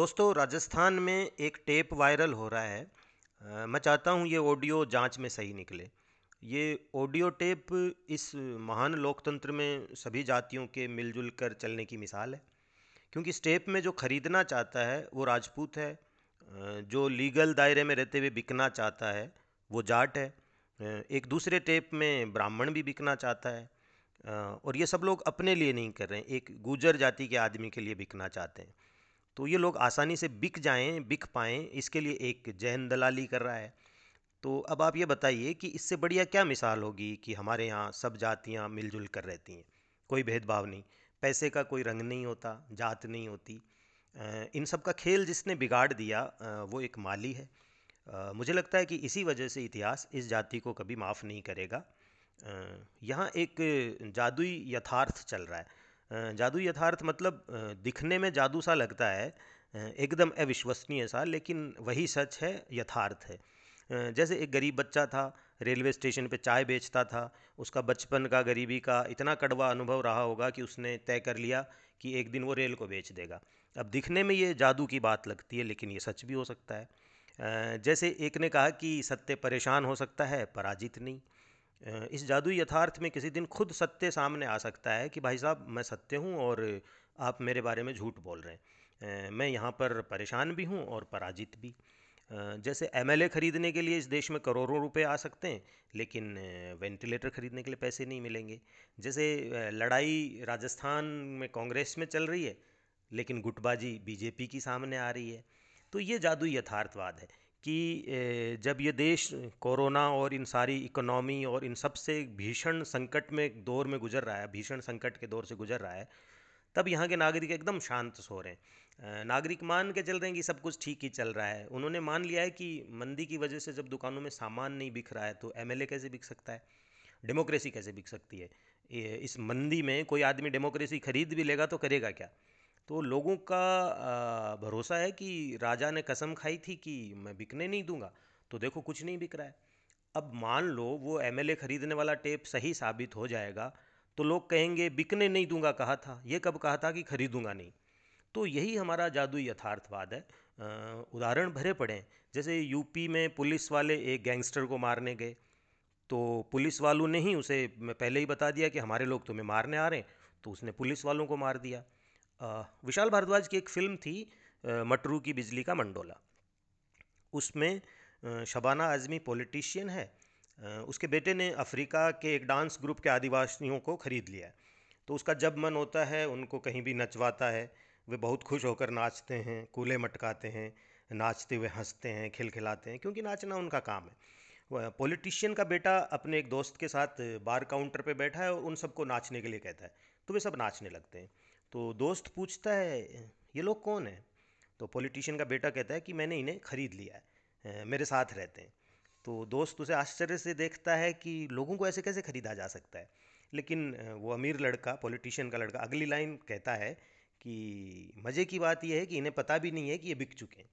दोस्तों, राजस्थान में एक टेप वायरल हो रहा है। मैं चाहता हूँ ये ऑडियो जाँच में सही निकले। ये ऑडियो टेप इस महान लोकतंत्र में सभी जातियों के मिलजुल कर चलने की मिसाल है। क्योंकि इस टेप में जो खरीदना चाहता है, वो राजपूत है। जो लीगल दायरे में रहते हुए बिकना चाहता है, वो जाट है। एक दूसरे टेप में ब्राह्मण भी बिकना चाहता है। और ये सब लोग अपने लिए नहीं कर रहे हैं, एक गुजर जाति के आदमी के लिए बिकना चाहते हैं। तो ये लोग आसानी से बिक जाएँ, बिक पाएँ, इसके लिए एक जैन दलाली कर रहा है। तो अब आप ये बताइए कि इससे बढ़िया क्या मिसाल होगी कि हमारे यहाँ सब जातियाँ मिलजुल कर रहती हैं? कोई भेदभाव नहीं। पैसे का कोई रंग नहीं होता, जात नहीं होती। इन सब का खेल जिसने बिगाड़ दिया वो एक माली है। मुझे लगता है कि इसी वजह से इतिहास इस जाति को कभी माफ़ नहीं करेगा। यहाँ एक जादुई यथार्थ चल रहा है। जादुई यथार्थ मतलब दिखने में जादू सा लगता है एकदम अविश्वसनीय सा, लेकिन वही सच है, यथार्थ है। जैसे एक गरीब बच्चा था, रेलवे स्टेशन पे चाय बेचता था, उसका बचपन का, गरीबी का इतना कड़वा अनुभव रहा होगा कि उसने तय कर लिया कि एक दिन वो रेल को बेच देगा। अब दिखने में ये जादू की बात लगती है, लेकिन ये सच भी हो सकता है। जैसे एक ने कहा कि सत्य परेशान हो सकता है, पराजित नहीं। इस जादुई यथार्थ में किसी दिन खुद सत्य सामने आ सकता है कि भाई साहब, मैं सत्य हूँ और आप मेरे बारे में झूठ बोल रहे हैं। मैं यहाँ पर परेशान भी हूँ और पराजित भी। जैसे एमएलए खरीदने के लिए इस देश में करोड़ों रुपए आ सकते हैं, लेकिन वेंटिलेटर खरीदने के लिए पैसे नहीं मिलेंगे। जैसे लड़ाई राजस्थान में कांग्रेस में चल रही है, लेकिन गुटबाजी बीजेपी की सामने आ रही है। तो ये जादुई यथार्थवाद है। कि जब ये देश कोरोना और इन सारी इकोनॉमी और इन सबसे भीषण संकट में दौर में गुजर रहा है, भीषण संकट के दौर से गुजर रहा है, तब यहाँ के नागरिक एकदम शांत सो रहे हैं। नागरिक मान के चल रहे हैं कि सब कुछ ठीक ही चल रहा है। उन्होंने मान लिया है कि मंदी की वजह से जब दुकानों में सामान नहीं बिक रहा है तो एमएलए कैसे बिक सकता है? डेमोक्रेसी कैसे बिक सकती है? इस मंदी में कोई आदमी डेमोक्रेसी खरीद भी लेगा तो करेगा क्या? तो लोगों का भरोसा है कि राजा ने कसम खाई थी कि मैं बिकने नहीं दूँगा। तो देखो कुछ नहीं बिक रहा है। अब मान लो वो एमएलए खरीदने वाला टेप सही साबित हो जाएगा तो लोग कहेंगे, बिकने नहीं दूँगा कहा था। ये कब कहा था कि खरीदूँगा नहीं। तो यही हमारा जादुई यथार्थवाद है। उदाहरण भरे पड़े जैसे यूपी में पुलिस वाले एक गैंगस्टर को मारने गए तो पुलिस वालों ने ही उसे पहले ही बता दिया कि हमारे लोग तुम्हें मारने आ रहे हैं तो उसने पुलिस वालों को मार दिया। विशाल भारद्वाज की एक फ़िल्म थी मटरू की बिजली का मंडोला। उसमें शबाना आज़मी पॉलिटिशियन है। उसके बेटे ने अफ्रीका के एक डांस ग्रुप के आदिवासियों को ख़रीद लिया है। तो उसका जब मन होता है, उनको कहीं भी नचवाता है, वे बहुत खुश होकर नाचते हैं, कूले मटकाते हैं, नाचते हुए हँसते हैं, खिलखिलाते हैं, क्योंकि नाचना उनका काम है। पॉलिटिशियन का बेटा अपने एक दोस्त के साथ बार काउंटर पे बैठा है और उन सबको नाचने के लिए कहता है। तो वे सब नाचने लगते हैं। तो दोस्त पूछता है, ये लोग कौन है? तो पॉलिटिशियन का बेटा कहता है कि, मैंने इन्हें खरीद लिया है मेरे साथ रहते हैं। तो दोस्त उसे आश्चर्य से देखता है कि लोगों को ऐसे कैसे खरीदा जा सकता है। लेकिन वो अमीर लड़का, पॉलिटिशियन का लड़का अगली लाइन कहता है कि, मज़े की बात यह है कि इन्हें पता भी नहीं है कि ये बिक चुके हैं।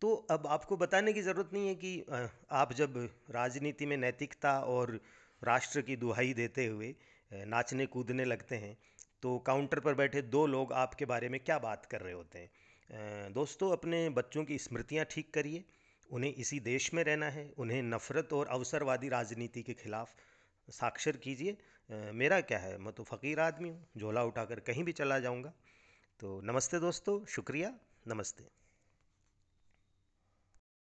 तो अब आपको बताने की ज़रूरत नहीं है कि आप जब राजनीति में नैतिकता और राष्ट्र की दुहाई देते हुए नाचने कूदने लगते हैं तो काउंटर पर बैठे दो लोग आपके बारे में क्या बात कर रहे होते हैं? दोस्तों, अपने बच्चों की स्मृतियाँ ठीक करिए। उन्हें इसी देश में रहना है। उन्हें नफ़रत और अवसरवादी राजनीति के खिलाफ साक्षर कीजिए। मेरा क्या है? मैं तो फ़कीर आदमी हूँ। झोला उठाकर कहीं भी चला जाऊँगा। तो नमस्ते दोस्तों, शुक्रिया। नमस्ते।